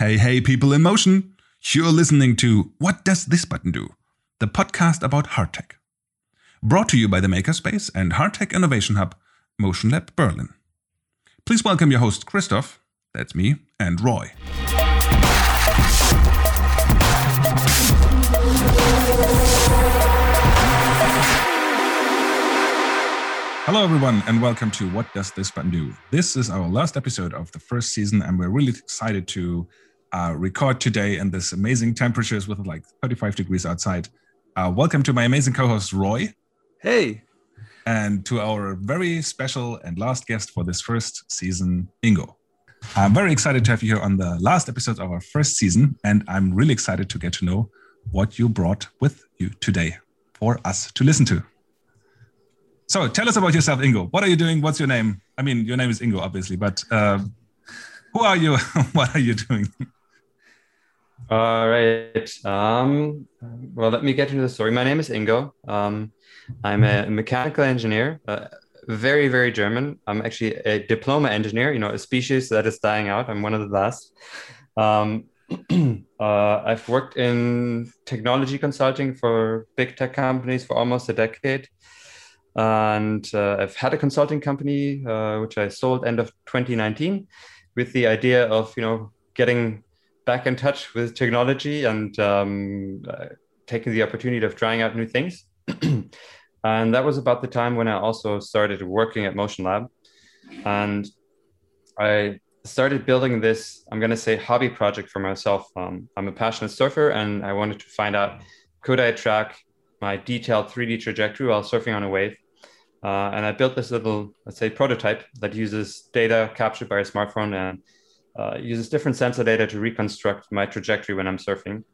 Hey, hey, people in motion! You're listening to What Does This Button Do? The podcast about hard tech. Brought to you by the Makerspace and Hard Tech Innovation Hub, Motion Lab Berlin. Please welcome your host, Christoph, that's me, and Roy. Hello, everyone, and welcome to What Does This Button Do? This is our last episode of the first season, and we're really excited to uh, record today in this amazing temperatures with like 35 degrees outside. Uh, welcome to my amazing co-host Roy. Hey. And to our very special and last guest for this first season, Ingo. I'm very excited to have you here on the last episode of our first season, and I'm really excited to get to know what you brought with you today for us to listen to. So tell us about yourself, Ingo. What are you doing? What's your name? I mean, your name is Ingo, obviously, but uh, who are you? what are you doing? All right. Um, well, let me get into the story. My name is Ingo. Um, I'm a mechanical engineer, uh, very, very German. I'm actually a diploma engineer, you know, a species that is dying out. I'm one of the last. Um, uh, I've worked in technology consulting for big tech companies for almost a decade. And uh, I've had a consulting company, uh, which I sold end of 2019 with the idea of, you know, getting back in touch with technology and um, uh, taking the opportunity of trying out new things. and that was about the time when I also started working at Motion Lab. And I started building this, I'm going to say, hobby project for myself. Um, I'm a passionate surfer and I wanted to find out could I track my detailed 3D trajectory while surfing on a wave. Uh, and I built this little, let's say, prototype that uses data captured by a smartphone and uh, uses different sensor data to reconstruct my trajectory when I'm surfing.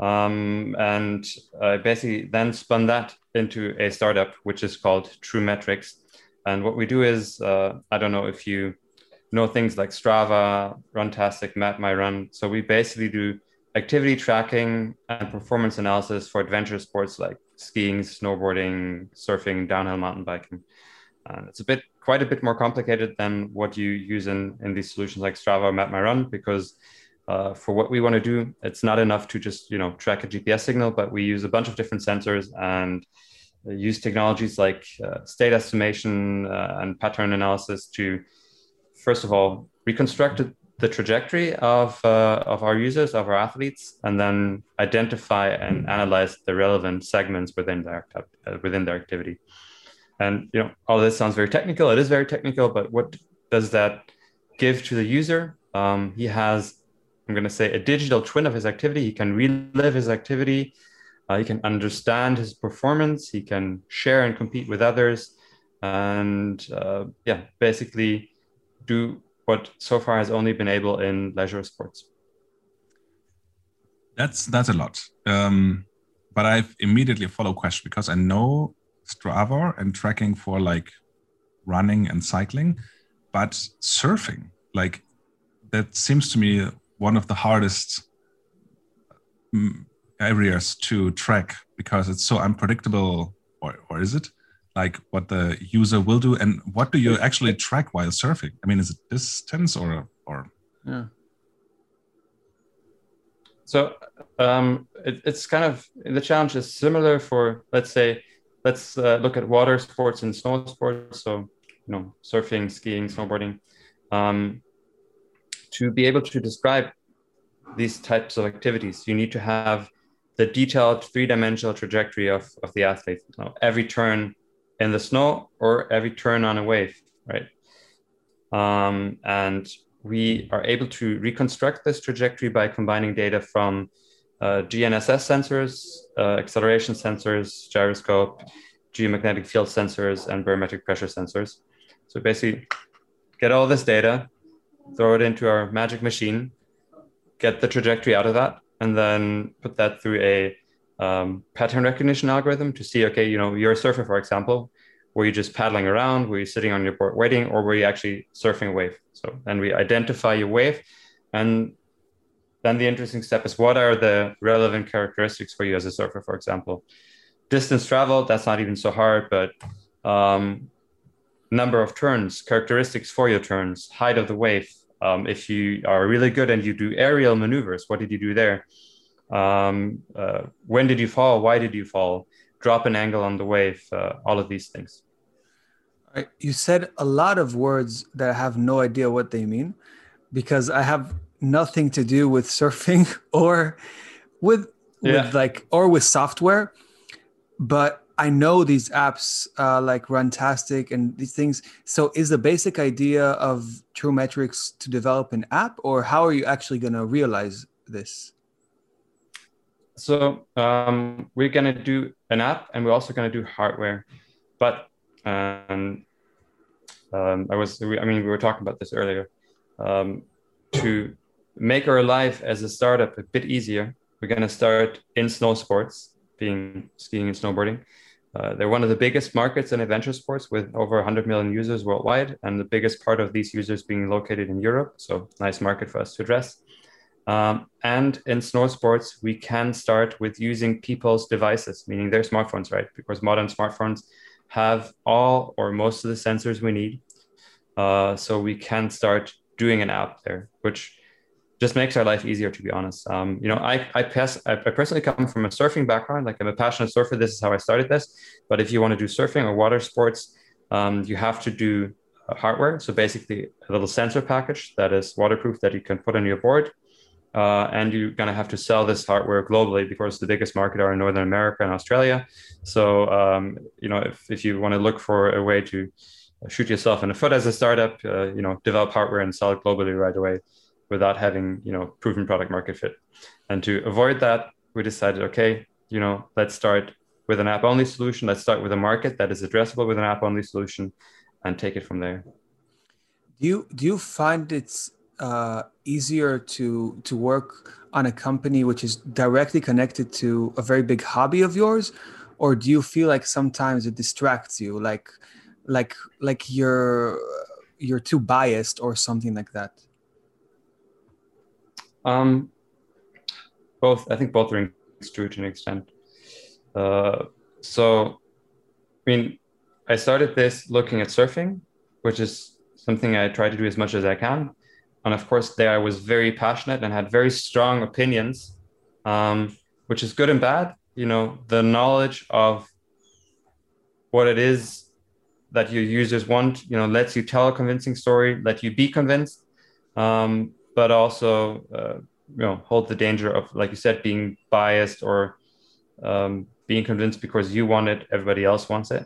Um, and I basically then spun that into a startup, which is called True Metrics. And what we do is, uh, I don't know if you know things like Strava, Runtastic, Map My Run. So we basically do activity tracking and performance analysis for adventure sports like skiing, snowboarding, surfing, downhill mountain biking. And it's a bit quite a bit more complicated than what you use in, in these solutions like Strava or Map My Run because uh, for what we want to do, it's not enough to just you know track a GPS signal, but we use a bunch of different sensors and use technologies like uh, state estimation uh, and pattern analysis to first of all reconstruct the trajectory of uh, of our users, of our athletes, and then identify and analyze the relevant segments within their uh, within their activity. And you know, all this sounds very technical. It is very technical, but what does that give to the user? Um, he has, I'm going to say, a digital twin of his activity. He can relive his activity. Uh, he can understand his performance. He can share and compete with others, and uh, yeah, basically do what so far has only been able in leisure sports. That's that's a lot. Um, but I've immediately a follow question because I know Strava and tracking for like running and cycling, but surfing, like that seems to me one of the hardest mm, areas to track because it's so unpredictable, or, or is it? Like what the user will do, and what do you actually track while surfing? I mean, is it distance or or? Yeah. So um, it, it's kind of the challenge is similar for let's say let's uh, look at water sports and snow sports. So, you know, surfing, skiing, snowboarding. Um, to be able to describe these types of activities, you need to have the detailed three-dimensional trajectory of, of the athlete. Every turn in the snow or every turn on a wave, right? Um, and we are able to reconstruct this trajectory by combining data from uh, GNSS sensors, uh, acceleration sensors, gyroscope, geomagnetic field sensors, and barometric pressure sensors. So basically, get all this data, throw it into our magic machine, get the trajectory out of that, and then put that through a um, pattern recognition algorithm to see, okay, you know, you're a surfer, for example, were you just paddling around? Were you sitting on your board waiting, or were you actually surfing a wave? So and we identify your wave, and then the interesting step is what are the relevant characteristics for you as a surfer, for example. Distance travel, that's not even so hard, but um, number of turns, characteristics for your turns, height of the wave, Um, if you are really good and you do aerial maneuvers, what did you do there? Um, uh, when did you fall? Why did you fall? Drop an angle on the wave. Uh, all of these things. You said a lot of words that I have no idea what they mean, because I have nothing to do with surfing or with yeah. with like or with software, but I know these apps uh, like Runtastic and these things. So, is the basic idea of TrueMetrics to develop an app, or how are you actually going to realize this? So, um, we're going to do an app, and we're also going to do hardware. But um, um, I was, I mean, we were talking about this earlier. Um, to make our life as a startup a bit easier, we're going to start in snow sports, being skiing and snowboarding. Uh, they're one of the biggest markets in adventure sports with over 100 million users worldwide, and the biggest part of these users being located in Europe. So, nice market for us to address. Um, and in snow sports, we can start with using people's devices, meaning their smartphones, right? Because modern smartphones have all or most of the sensors we need. Uh, so, we can start doing an app there, which just makes our life easier to be honest. Um, you know I, I pass I, personally come from a surfing background like i'm a passionate surfer this is how i started this. But if you want to do surfing or water sports um, you have to do hardware. So basically a little sensor package that is waterproof that you can put on your board. Uh, and you're going to have to sell this hardware globally because the biggest market are in northern america and australia. So um, you know if, if you want to look for a way to shoot yourself in the foot as a startup uh, you know develop hardware and sell it globally right away without having you know proven product market fit. And to avoid that we decided okay you know let's start with an app only solution. Let's start with a market that is addressable with an app only solution and take it from there. Do you do you find it's uh, easier to to work on a company which is directly connected to a very big hobby of yours? Or do you feel like sometimes it distracts you like like like you're you're too biased or something like that um, both. I think both are true to an extent. Uh, so, I mean, I started this looking at surfing, which is something I try to do as much as I can. And of course, there I was very passionate and had very strong opinions, um, which is good and bad. You know, the knowledge of what it is that your users want, you know, lets you tell a convincing story, let you be convinced. Um, but also uh, you know hold the danger of like you said being biased or um, being convinced because you want it everybody else wants it.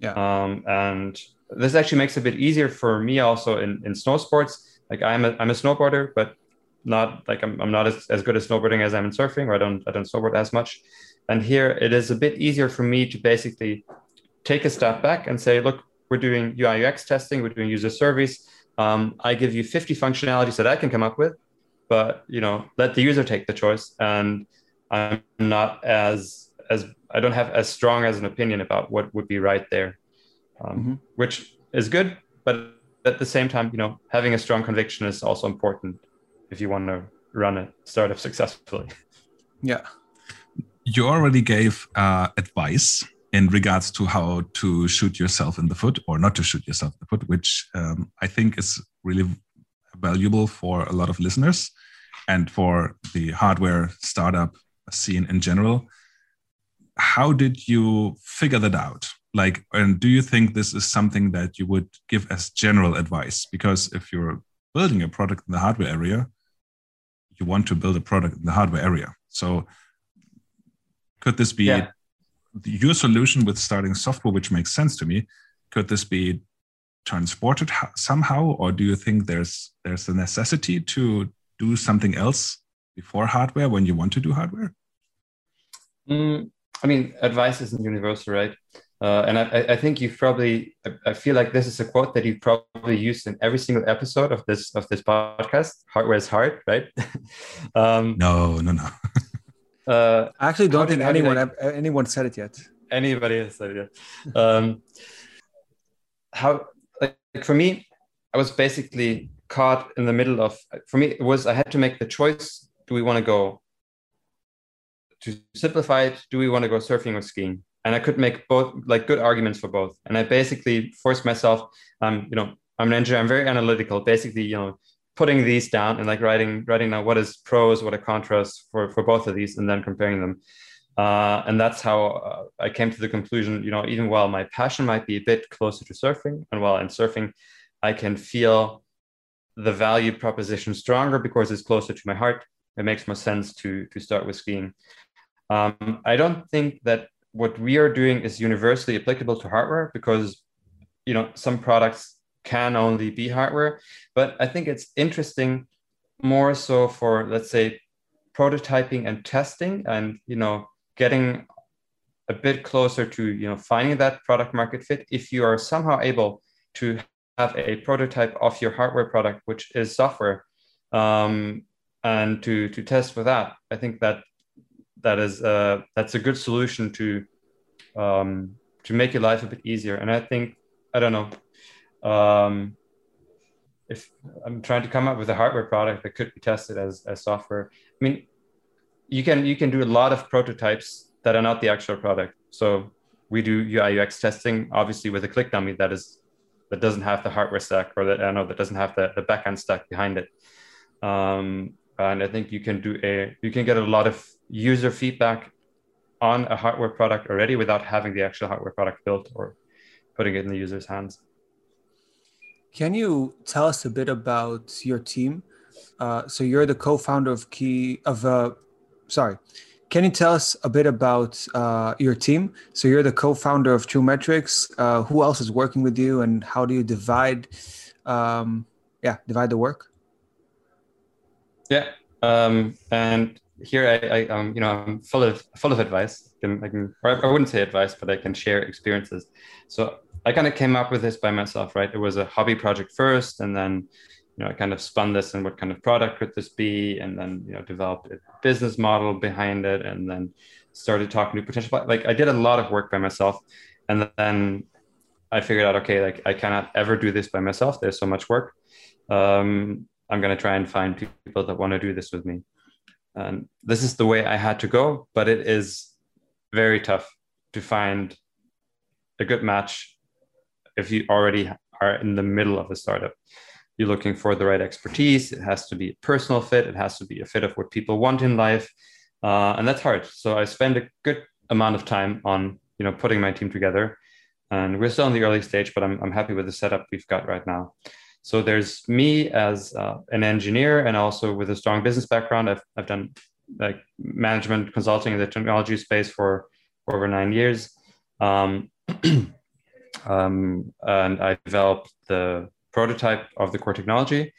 Yeah. Um, and this actually makes it a bit easier for me also in, in snow sports. Like i'm a, I'm a snowboarder but not like i'm, I'm not as, as good at snowboarding as i'm in surfing or i don't i don't snowboard as much. And here it is a bit easier for me to basically take a step back and say look we're doing ui ux testing we're doing user surveys um, I give you 50 functionalities that I can come up with, but you know, let the user take the choice. And I'm not as as I don't have as strong as an opinion about what would be right there, um, mm-hmm. which is good. But at the same time, you know, having a strong conviction is also important if you want to run a startup successfully. Yeah. You already gave uh, advice in regards to how to shoot yourself in the foot or not to shoot yourself in the foot, which um, I think is really valuable for a lot of listeners and for the hardware startup scene in general. How did you figure that out? Like, and do you think this is something that you would give as general advice? Because if you're building a product in the hardware area, you want to build a product in the hardware area. So, could this be yeah your solution with starting software, which makes sense to me, could this be transported somehow, or do you think there's there's a necessity to do something else before hardware when you want to do hardware? Mm, I mean, advice isn't universal, right? Uh, and I, I, think you've probably I feel like this is a quote that you've probably used in every single episode of this of this podcast. Hardware is hard, right? um, no, no, no. Uh, I actually don't think anyone anyone said it yet. Anybody has said it yet. Um, how like for me, I was basically caught in the middle of. For me, it was I had to make the choice: do we want to go to simplify it? Do we want to go surfing or skiing? And I could make both like good arguments for both. And I basically forced myself. Um, you know, I'm an engineer. I'm very analytical. Basically, you know, putting these down and like writing writing down what is pros, what are contrasts for for both of these, and then comparing them. Uh, and that's how uh, I came to the conclusion. You know, even while my passion might be a bit closer to surfing, and while in surfing, I can feel the value proposition stronger because it's closer to my heart. It makes more sense to to start with skiing. Um, I don't think that what we are doing is universally applicable to hardware because you know some products can only be hardware. But i think it's interesting more so for let's say prototyping and testing and you know getting a bit closer to you know finding that product market fit if you are somehow able to have a prototype of your hardware product which is software um, and to to test with that. I think that that is uh, that's a good solution to um, to make your life a bit easier. And i think i don't know um, if I'm trying to come up with a hardware product that could be tested as, as software, I mean, you can you can do a lot of prototypes that are not the actual product. So we do UI UX testing, obviously with a click dummy that is that doesn't have the hardware stack or that I know that doesn't have the, the backend stack behind it. Um, and I think you can do a you can get a lot of user feedback on a hardware product already without having the actual hardware product built or putting it in the user's hands. Can you tell us a bit about your team? Uh, so you're the co-founder of Key of uh, sorry. Can you tell us a bit about uh, your team? So you're the co-founder of True Metrics. Uh, who else is working with you, and how do you divide, um, yeah, divide the work? Yeah, um, and here I, I um, you know, I'm full of full of advice. I can, I can, I wouldn't say advice, but I can share experiences. So I kind of came up with this by myself, right? It was a hobby project first, and then you know I kind of spun this and what kind of product could this be, and then you know developed a business model behind it, and then started talking to potential. Like I did a lot of work by myself, and then I figured out, okay, like I cannot ever do this by myself. There's so much work. Um, I'm gonna try and find people that want to do this with me, and this is the way I had to go. But it is very tough to find a good match if you already are in the middle of a startup you're looking for the right expertise it has to be a personal fit it has to be a fit of what people want in life uh, and that's hard. So i spend a good amount of time on you know putting my team together and we're still in the early stage but i'm, I'm happy with the setup we've got right now. So there's me as uh, an engineer and also with a strong business background. I've, I've done like management consulting in the technology space for, over nine years. Um, um, and I developed the prototype of the core technology.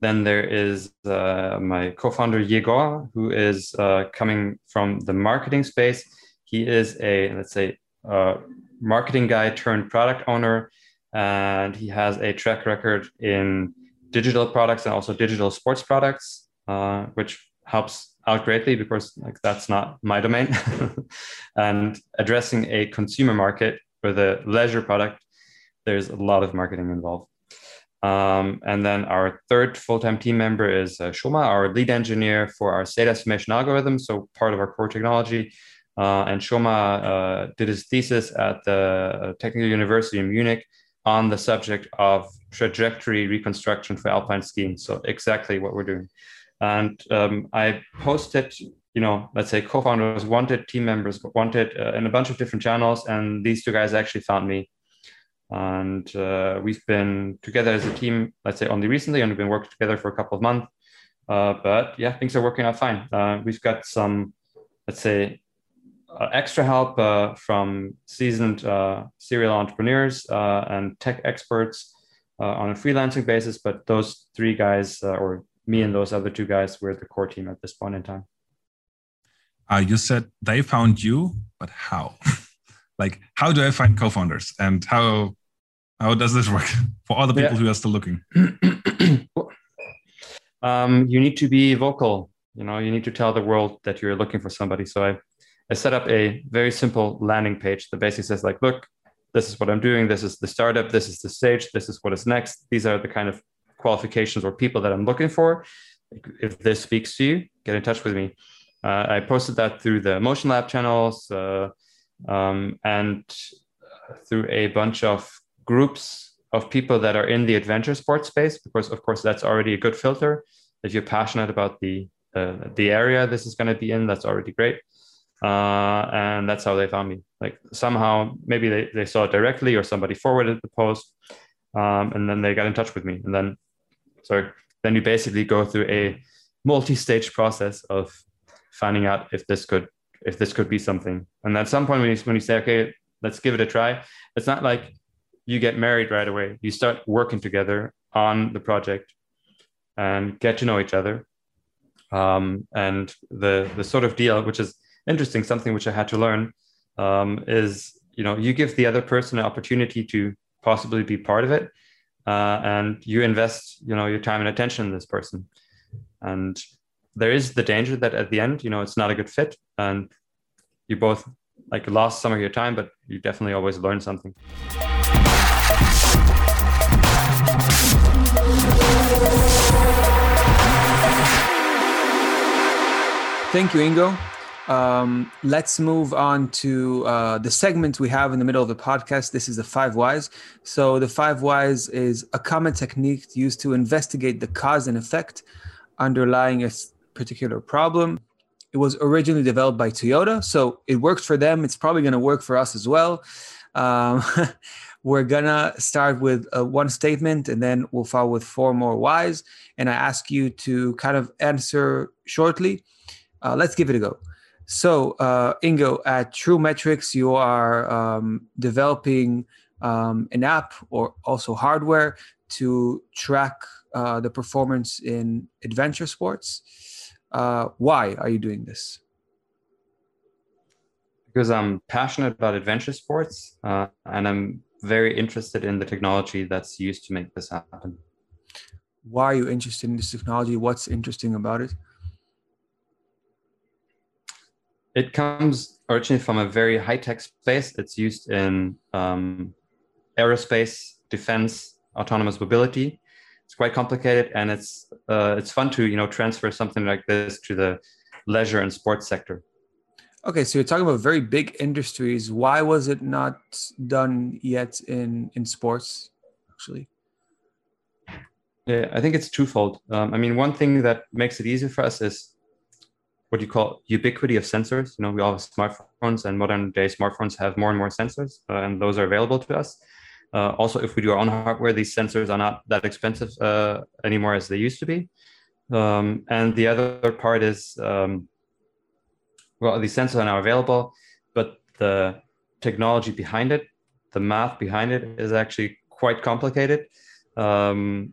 Then there is uh, my co-founder Yegor, who is uh, coming from the marketing space. He is a let's say a marketing guy turned product owner, and he has a track record in digital products and also digital sports products, uh, which helps out greatly because like that's not my domain. and addressing a consumer market for the leisure product, there's a lot of marketing involved. Um, and then our third full-time team member is uh, Shoma, our lead engineer for our state estimation algorithm, so part of our core technology. Uh, and Shoma uh, did his thesis at the uh, Technical University in Munich on the subject of trajectory reconstruction for alpine skiing. So exactly what we're doing. And um, I posted you know, let's say co-founders wanted team members wanted uh, in a bunch of different channels, and these two guys actually found me, and uh, we've been together as a team. Let's say only recently, and we've been working together for a couple of months. Uh, but yeah, things are working out fine. Uh, we've got some, let's say, uh, extra help uh, from seasoned serial entrepreneurs and tech experts on a freelancing basis. But those three guys, or me and those other two guys, were the core team at this point in time. Uh, you said they found you, but how? like, how do I find co-founders, and how how does this work for all the people yeah. who are still looking? um, you need to be vocal. You know, you need to tell the world that you're looking for somebody. So I, I set up a very simple landing page that basically says like, look, this is what I'm doing. This is the startup. This is the stage. This is what is next. These are the kind of qualifications or people that I'm looking for. If this speaks to you, get in touch with me. Uh, I posted that through the Motion Lab channels uh, um, and through a bunch of groups of people that are in the adventure sports space because of course that's already a good filter. If you're passionate about the uh, the area this is going to be in that's already great. Uh, and that's how they found me. Like somehow maybe they, they saw it directly or somebody forwarded the post um, and then they got in touch with me. And then sorry then you basically go through a multi-stage process of finding out if this could if this could be something. And at some point when you, when you say okay let's give it a try it's not like you get married right away. You start working together on the project and get to know each other. Um, and the the sort of deal which is interesting something which i had to learn um, is you know you give the other person an opportunity to possibly be part of it uh, and you invest you know your time and attention in this person. And there is the danger that at the end you know it's not a good fit and you both like lost some of your time but you definitely always learn something Thank you, Ingo. Um, let's move on to uh, the segment we have in the middle of the podcast. This is the five whys. So, the five whys is a common technique used to investigate the cause and effect underlying a particular problem. It was originally developed by Toyota, so it works for them. It's probably going to work for us as well. Um, we're gonna start with uh, one statement and then we'll follow with four more whys. And I ask you to kind of answer shortly. Uh, let's give it a go. So, uh, Ingo, at True Metrics, you are um, developing um, an app or also hardware to track uh, the performance in adventure sports. Uh, why are you doing this? Because I'm passionate about adventure sports uh, and I'm very interested in the technology that's used to make this happen. Why are you interested in this technology? What's interesting about it? It comes originally from a very high tech space. It's used in um, aerospace, defense, autonomous mobility. It's quite complicated, and it's uh, it's fun to you know transfer something like this to the leisure and sports sector. Okay, so you're talking about very big industries. Why was it not done yet in in sports, actually? Yeah, I think it's twofold. Um, I mean, one thing that makes it easier for us is what you call ubiquity of sensors. You know, we all have smartphones, and modern day smartphones have more and more sensors, uh, and those are available to us. Uh, also, if we do our own hardware, these sensors are not that expensive uh, anymore as they used to be. Um, and the other part is, um, well, these sensors are now available, but the technology behind it, the math behind it, is actually quite complicated. Um,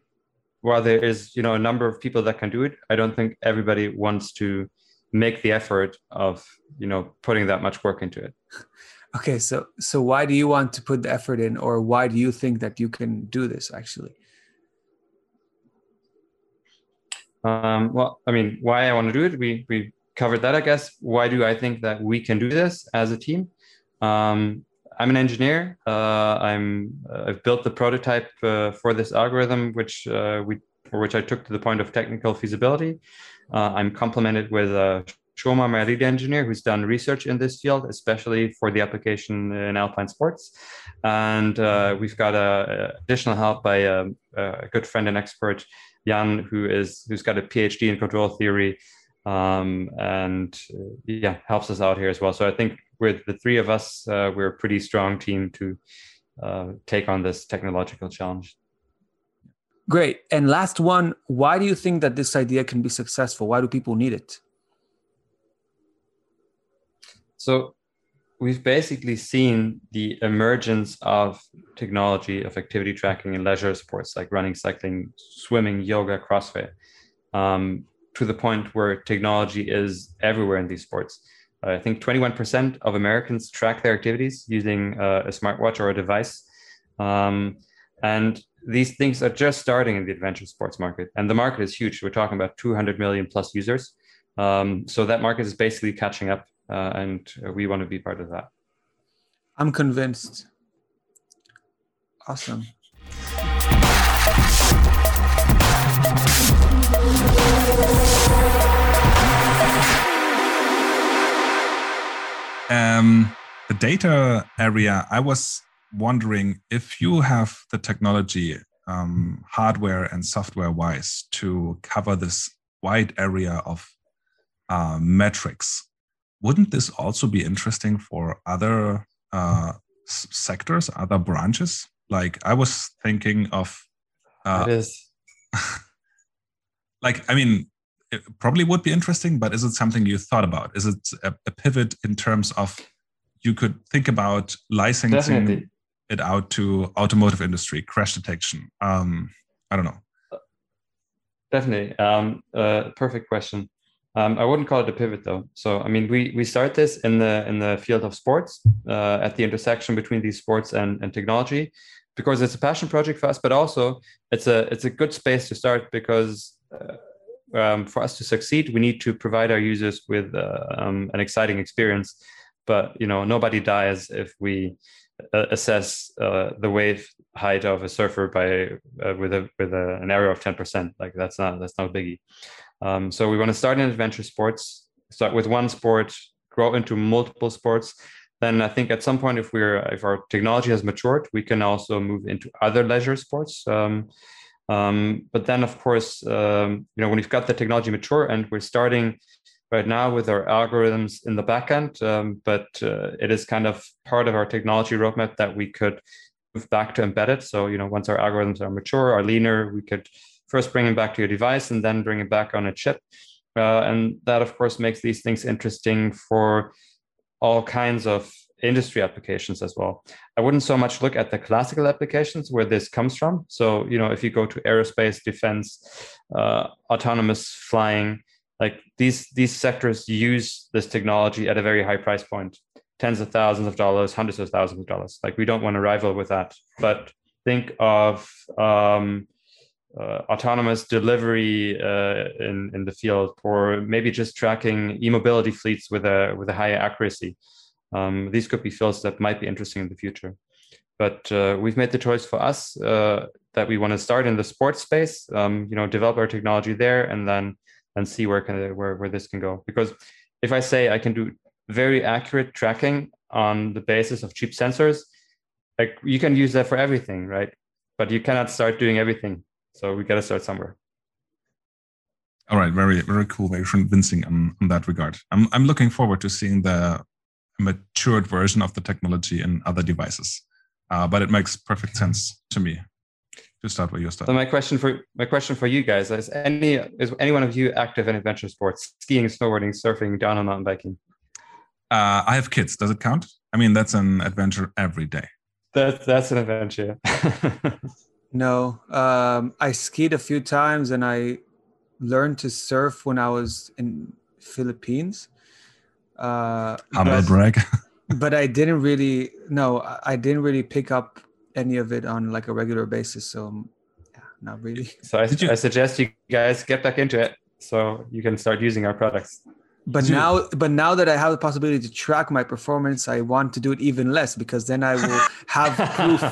while there is, you know, a number of people that can do it, I don't think everybody wants to make the effort of you know putting that much work into it okay so so why do you want to put the effort in or why do you think that you can do this actually? Um, well i mean why i want to do it we we covered that i guess. Why do i think that we can do this as a team? Um, i'm an engineer. Uh, i'm i've built the prototype uh, for this algorithm which uh, we for which i took to the point of technical feasibility. Uh, I'm complemented with uh, Shoma, my lead engineer, who's done research in this field, especially for the application in alpine sports. And uh, we've got a additional help by a, um, a, good friend and expert, Jan, who is who's got a PhD in control theory, um, and uh, yeah, helps us out here as well. So I think with the three of us, uh, we're a pretty strong team to uh, take on this technological challenge. Great. And last one, why do you think that this idea can be successful? Why do people need it? So we've basically seen the emergence of technology of activity tracking in leisure sports like running, cycling, swimming, yoga, CrossFit, um, to the point where technology is everywhere in these sports. I think 21% of Americans track their activities using uh, a smartwatch or a device. Um, and these things are just starting in the adventure sports market, and the market is huge. We're talking about 200 million plus users. Um, so that market is basically catching up, uh, and we want to be part of that. I'm convinced. Awesome. Um, the data area, I was wondering if you have the technology, um, hardware and software wise, to cover this wide area of uh, metrics. Wouldn't this also be interesting for other uh, sectors, other branches? Like I was thinking of. Uh, it is. like I mean, it probably would be interesting, but is it something you thought about? Is it a, a pivot in terms of you could think about licensing Definitely. it out to automotive industry, crash detection? Um, I don't know. Definitely. Um, uh, perfect question. Um, I wouldn't call it a pivot though. So I mean, we we start this in the in the field of sports, uh, at the intersection between these sports and, and technology, because it's a passion project for us. But also, it's a it's a good space to start because uh, um, for us to succeed, we need to provide our users with uh, um, an exciting experience. But you know, nobody dies if we uh, assess uh, the wave height of a surfer by uh, with a with a, an error of ten percent. Like that's not that's not a biggie. Um, so we want to start in adventure sports, start with one sport, grow into multiple sports. Then I think at some point, if we're if our technology has matured, we can also move into other leisure sports. Um, um, but then, of course, um, you know, when we've got the technology mature and we're starting right now with our algorithms in the backend, um, but uh, it is kind of part of our technology roadmap that we could move back to embedded. So, you know, once our algorithms are mature, are leaner, we could first bring it back to your device and then bring it back on a chip. Uh, and that, of course, makes these things interesting for all kinds of industry applications as well. I wouldn't so much look at the classical applications where this comes from. So, you know, if you go to aerospace, defense, uh, autonomous flying, like these these sectors use this technology at a very high price point, tens of thousands of dollars, hundreds of thousands of dollars. Like we don't want to rival with that. But think of um, uh, autonomous delivery uh, in in the field, or maybe just tracking e-mobility fleets with a with a higher accuracy. Um, these could be fields that might be interesting in the future. But uh, we've made the choice for us uh, that we want to start in the sports space, um, you know, develop our technology there, and then and see where can where where this can go. Because if I say I can do very accurate tracking on the basis of cheap sensors, like you can use that for everything, right? But you cannot start doing everything. So we got to start somewhere. All right, very very cool, very convincing on, on that regard. I'm I'm looking forward to seeing the matured version of the technology in other devices. Uh, but it makes perfect sense to me to start where you start. So my question for my question for you guys is: any is any one of you active in adventure sports, skiing, snowboarding, surfing, downhill mountain biking? Uh, I have kids. Does it count? I mean, that's an adventure every day. That's that's an adventure. no, um, I skied a few times, and I learned to surf when I was in Philippines. Uh, Humble but, brag. but I didn't really no, I didn't really pick up any of it on like a regular basis. So yeah, not really. So I, you, I suggest you guys get back into it so you can start using our products. But now, but now that I have the possibility to track my performance, I want to do it even less because then I will have proof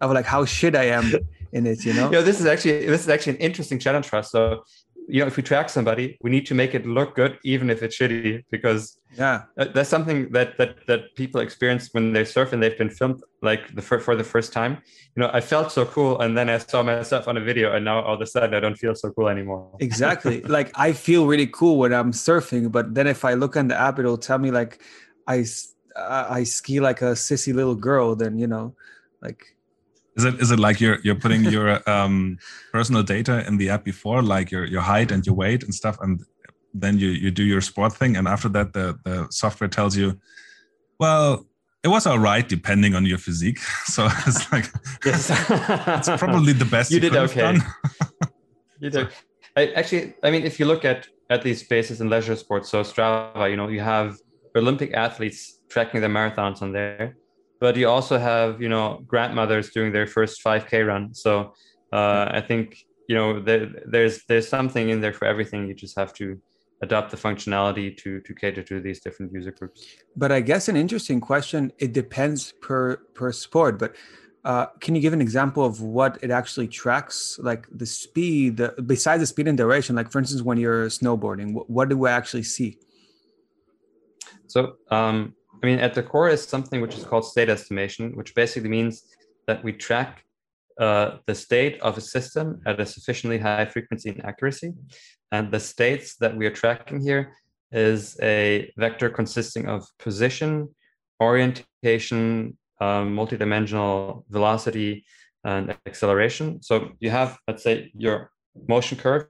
of like how shit I am in it. You know. Yeah, this is actually this is actually an interesting challenge for us. So you know if we track somebody we need to make it look good even if it's shitty because yeah uh, that's something that that that people experience when they surf and they've been filmed like the for, for the first time you know i felt so cool and then i saw myself on a video and now all of a sudden i don't feel so cool anymore exactly like i feel really cool when i'm surfing but then if i look on the app it'll tell me like i uh, i ski like a sissy little girl then you know like is it is it like you're you're putting your um, personal data in the app before, like your your height and your weight and stuff, and then you you do your sport thing, and after that the the software tells you, well, it was all right depending on your physique. So it's like yes. it's probably the best you, you did. Okay, you did. I, actually, I mean, if you look at at these spaces in leisure sports, so Strava, you know, you have Olympic athletes tracking their marathons on there but you also have you know grandmothers doing their first 5k run. So uh, i think you know there, there's there's something in there for everything. You just have to adopt the functionality to to cater to these different user groups. But i guess an interesting question it depends per per sport but uh, can you give an example of what it actually tracks? Like the speed the, besides the speed and duration like for instance when you're snowboarding what, what do we actually see? So um, I mean, at the core is something which is called state estimation, which basically means that we track uh, the state of a system at a sufficiently high frequency and accuracy. And the states that we are tracking here is a vector consisting of position, orientation, um, multidimensional velocity, and acceleration. So you have, let's say, your motion curve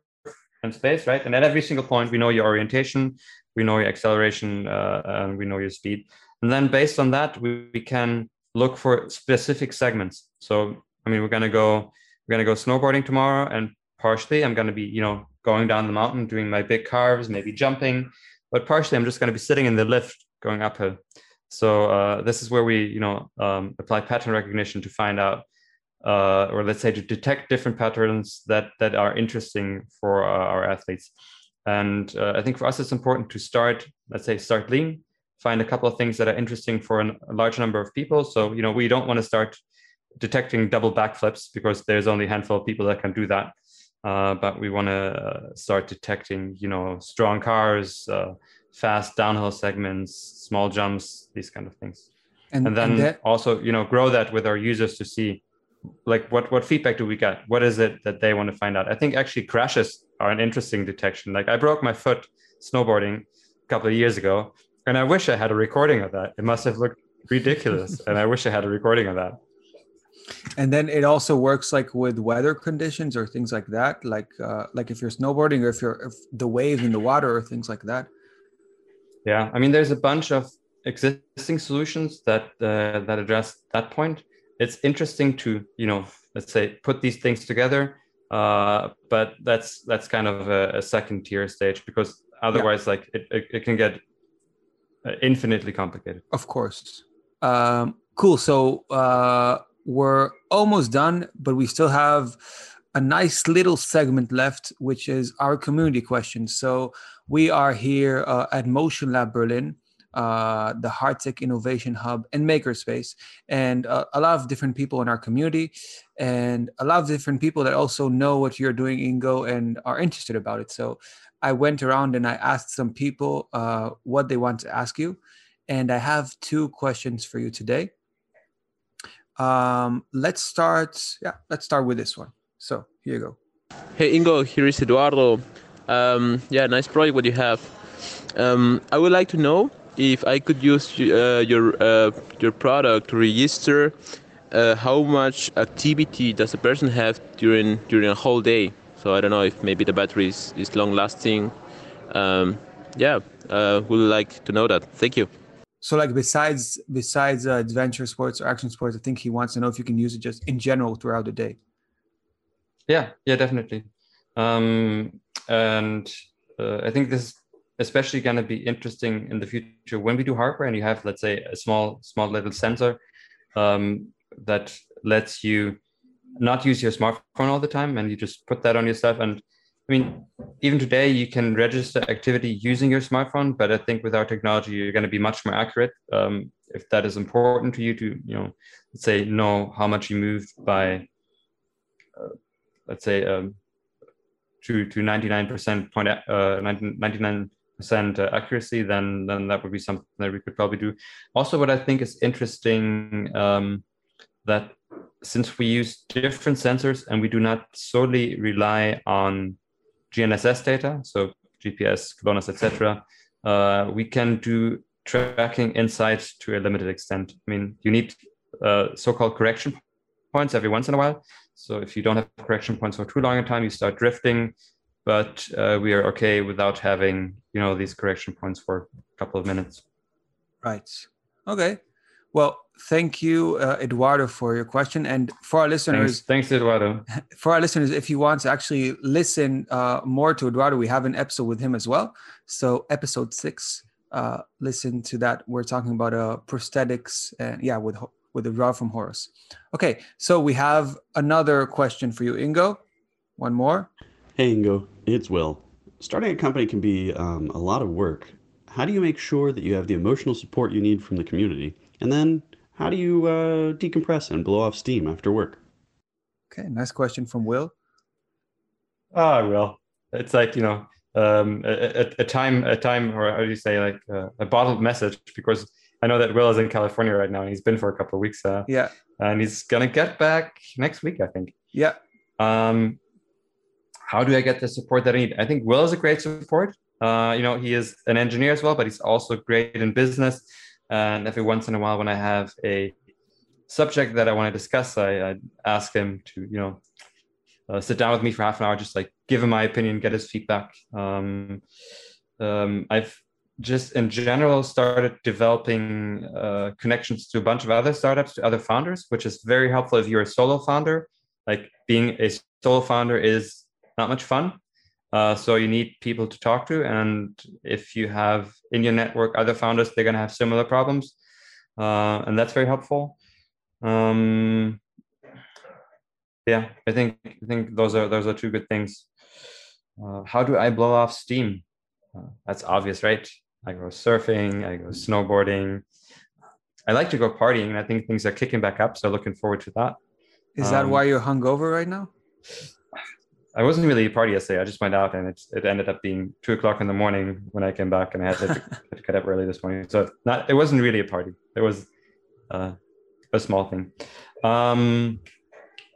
in space, right? And at every single point, we know your orientation, we know your acceleration, uh, and we know your speed. And then based on that, we, we can look for specific segments. So, I mean, we're going to go, we're going to go snowboarding tomorrow and partially I'm going to be, you know, going down the mountain, doing my big carves, maybe jumping, but partially I'm just going to be sitting in the lift going uphill. So uh, this is where we, you know, um, apply pattern recognition to find out, uh, or let's say to detect different patterns that that are interesting for uh, our athletes. And uh, I think for us, it's important to start, let's say, start lean, find a couple of things that are interesting for an, a large number of people. So, you know, we don't want to start detecting double backflips because there's only a handful of people that can do that. Uh, but we want to uh, start detecting, you know, strong cars, uh, fast downhill segments, small jumps, these kind of things. And, and then and that... also, you know, grow that with our users to see like what what feedback do we get? What is it that they want to find out? I think actually crashes are an interesting detection. Like I broke my foot snowboarding a couple of years ago, and I wish I had a recording of that. It must have looked ridiculous, and I wish I had a recording of that. And then it also works like with weather conditions or things like that, like uh, like if you're snowboarding or if you're if the waves in the water or things like that. Yeah, I mean, there's a bunch of existing solutions that uh, that address that point. It's interesting to you know let's say put these things together, uh, but that's that's kind of a, a second tier stage because otherwise, yeah. like it, it, it, can get uh, infinitely complicated. Of course. Um, cool. So uh, we're almost done, but we still have a nice little segment left, which is our community question So we are here uh, at Motion Lab Berlin, uh, the Hardtech Innovation Hub and Makerspace, and uh, a lot of different people in our community, and a lot of different people that also know what you're doing, Ingo, and are interested about it. So I went around and I asked some people uh, what they want to ask you, and I have two questions for you today. Um, let's start. Yeah, let's start with this one. So here you go. Hey Ingo, here is Eduardo. Um, yeah, nice project what you have. Um, I would like to know if I could use uh, your uh, your product to register uh, how much activity does a person have during during a whole day. So I don't know if maybe the battery is, is long lasting. Um, yeah, uh, would like to know that. Thank you. So like besides besides uh, adventure sports or action sports, I think he wants to know if you can use it just in general throughout the day. Yeah, yeah, definitely. Um, and uh, I think this is especially going to be interesting in the future when we do hardware and you have, let's say, a small, small little sensor um, that lets you not use your smartphone all the time and you just put that on your stuff. And I mean, even today you can register activity using your smartphone, but I think with our technology, you're going to be much more accurate. Um, if that is important to you to, you know, let's say know how much you moved by, uh, let's say, um, to to 99% point uh 99 percent uh, accuracy then then that would be something that we could probably do. Also what i think is interesting um, that since we use different sensors and we do not solely rely on gnss data so gps GLONASS etc uh, we can do tracking insight to a limited extent. I mean you need uh, so-called correction points every once in a while. So if you don't have correction points for too long a time you start drifting but uh, we are okay without having you know these correction points for a couple of minutes. Right. Okay. Well thank you uh, eduardo for your question. And for our listeners thanks, thanks eduardo. for our listeners if you want to actually listen uh, more to eduardo we have an episode with him as well. So episode six uh, listen to that. We're talking about uh, prosthetics and yeah with with Eduardo from Horus. Okay. So we have another question for you ingo. One more Hey Ingo, it's Will. Starting a company can be um, a lot of work. How do you make sure that you have the emotional support you need from the community? And then how do you uh, decompress and blow off steam after work? Okay, nice question from Will. Oh, Will. It's like, you know, um, a, a, a, time, a time, or how do you say, like uh, a bottled message, because I know that Will is in California right now, and he's been for a couple of weeks. Uh, Yeah. and he's gonna get back next week, I think. Yeah. Um, how do I get the support that I need? I think Will is a great support. Uh, you know, he is an engineer as well, but he's also great in business. And every once in a while, when I have a subject that I want to discuss, I, I ask him to, you know, uh, sit down with me for half an hour, just like give him my opinion, get his feedback. Um, um, I've just in general started developing uh, connections to a bunch of other startups, to other founders, which is very helpful if you're a solo founder. Like being a solo founder is not much fun. Uh, so you need people to talk to, and if you have in your network other founders, they're going to have similar problems, uh, and that's very helpful. Um, yeah, I think I think those are those are two good things. Uh, how do I blow off steam? Uh, that's obvious, right? I go surfing, I go snowboarding. I like to go partying, and I think things are kicking back up. So looking forward to that. Is that Um, why you're hungover right now? I wasn't really a party yesterday. I just went out, and it it ended up being two o'clock in the morning when I came back, and I had to, to get up early this morning. So not it wasn't really a party. It was uh, a small thing. Um,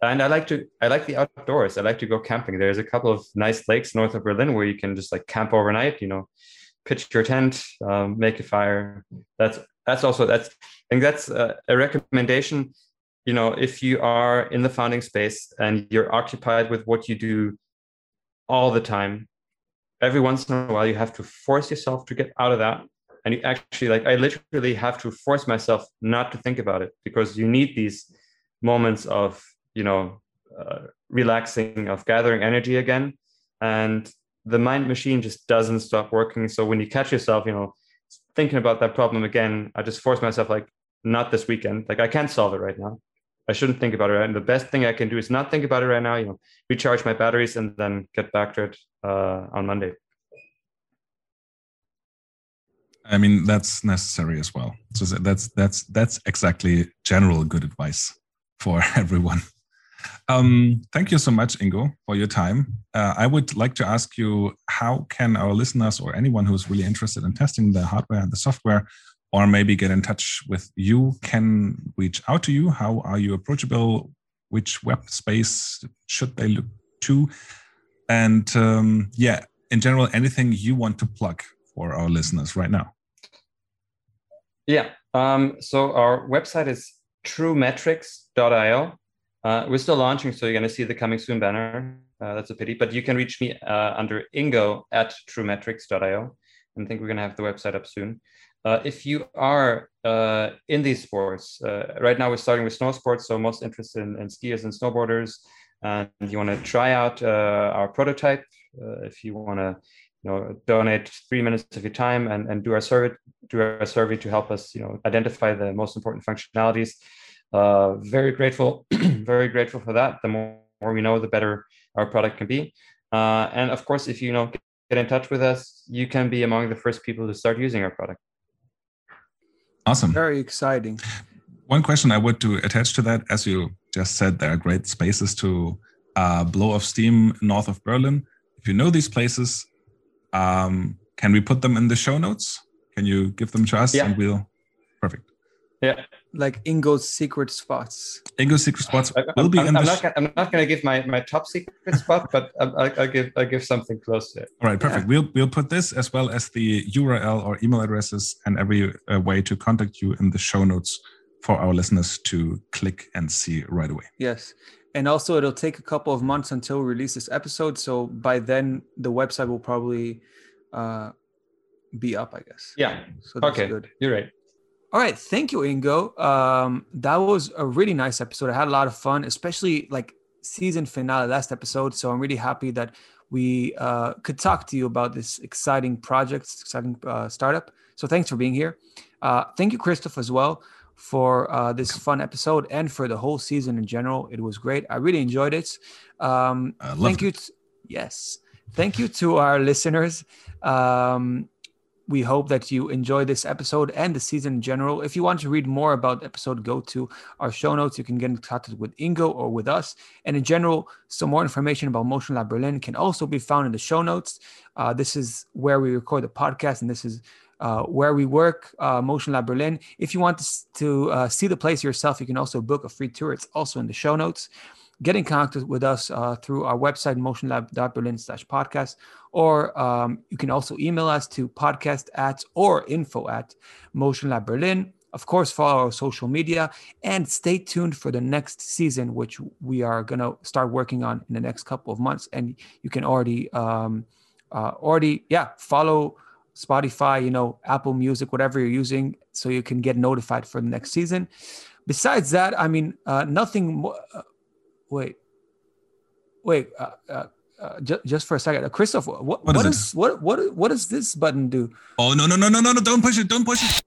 and I like to I like the outdoors. I like to go camping. There's a couple of nice lakes north of Berlin where you can just like camp overnight. You know, pitch your tent, um, make a fire. That's that's also that's I think that's a, a recommendation. You know, if you are in the founding space and you're occupied with what you do all the time, every once in a while you have to force yourself to get out of that. And you actually like I literally have to force myself not to think about it because you need these moments of you know uh, relaxing of gathering energy again. And the mind machine just doesn't stop working. So when you catch yourself you know thinking about that problem again i just force myself like not this weekend. Like i can't solve it right now i shouldn't think about it right and the best thing i can do is not think about it right now you know recharge my batteries and then get back to it uh, on monday I mean, that's necessary as well. So that's that's that's exactly general good advice for everyone. Um, thank you so much, Ingo, for your time. Uh, I would like to ask you, how can our listeners or anyone who's really interested in testing the hardware and the software, or maybe get in touch with you, can reach out to you? How are you approachable? Which web space should they look to? And um, yeah, in general, anything you want to plug for our listeners right now? Yeah. Um, so our website is truemetrics.io. Uh, we're still launching, so you're going to see the coming soon banner. Uh, that's a pity, but you can reach me uh, under ingo at truemetrics.io. I think we're going to have the website up soon. Uh, if you are uh, in these sports, uh, right now we're starting with snow sports, so most interested in, in skiers and snowboarders, and you want to try out our prototype, if you want to you know donate three minutes of your time and, and do our survey do our survey to help us you know identify the most important functionalities. Uh, very grateful very grateful for that. The more, more, we know the better our product can be. Uh, and of course if you know get in touch with us you can be among the first people to start using our product awesome very exciting one question i would to attach to that as you just said there are great spaces to uh, blow off steam north of berlin if you know these places um, can we put them in the show notes? Can you give them to us? Yeah. And we'll perfect. Yeah. Like Ingo's secret spots. Ingo's secret spots I, will be I'm, in I'm the. not, Sh- gonna, I'm not going to give my, my top secret spot, but I'll, I'll, give I'll give something close to it. All right, perfect. We'll we'll put this as well as the URL or email addresses and every uh, way to contact you in the show notes for our listeners to click and see right away. Yes. And also, it'll take a couple of months until we release this episode. So by then, the website will probably uh, be up, I guess. Yeah. So that's okay. good. You're right. All right. Thank you, Ingo. Um, that was a really nice episode. I had a lot of fun, especially like season finale last episode. So I'm really happy that we uh, could talk to you about this exciting project, exciting uh, startup. So thanks for being here. Uh, thank you, Christoph, as well for uh, this fun episode and for the whole season in general. It was great. I really enjoyed it. Um, thank it. you. Yes. Thank you to our listeners. Um, we hope that you enjoy this episode and the season in general. If you want to read more about the episode, go to our show notes. You can get in contact with Ingo or with us. And in general, some more information about Motion Lab Berlin can also be found in the show notes. Uh, this is where we record the podcast, and this is uh, where we work, uh, Motion Lab Berlin. If you want to, to uh, see the place yourself, you can also book a free tour. It's also in the show notes get in contact with us uh, through our website, motionlab.berlin slash podcast, or um, you can also email us to podcast at or info at motionlab berlin. Of course, follow our social media and stay tuned for the next season, which we are going to start working on in the next couple of months. And you can already, um, uh, already, yeah, follow Spotify, you know, Apple Music, whatever you're using, so you can get notified for the next season. Besides that, I mean, uh, nothing more. Wait, wait, uh, uh, uh, just, just for a second, uh, Christoph, what, what, what is, is what what what does this button do? Oh no no no no no no! Don't push it! Don't push it!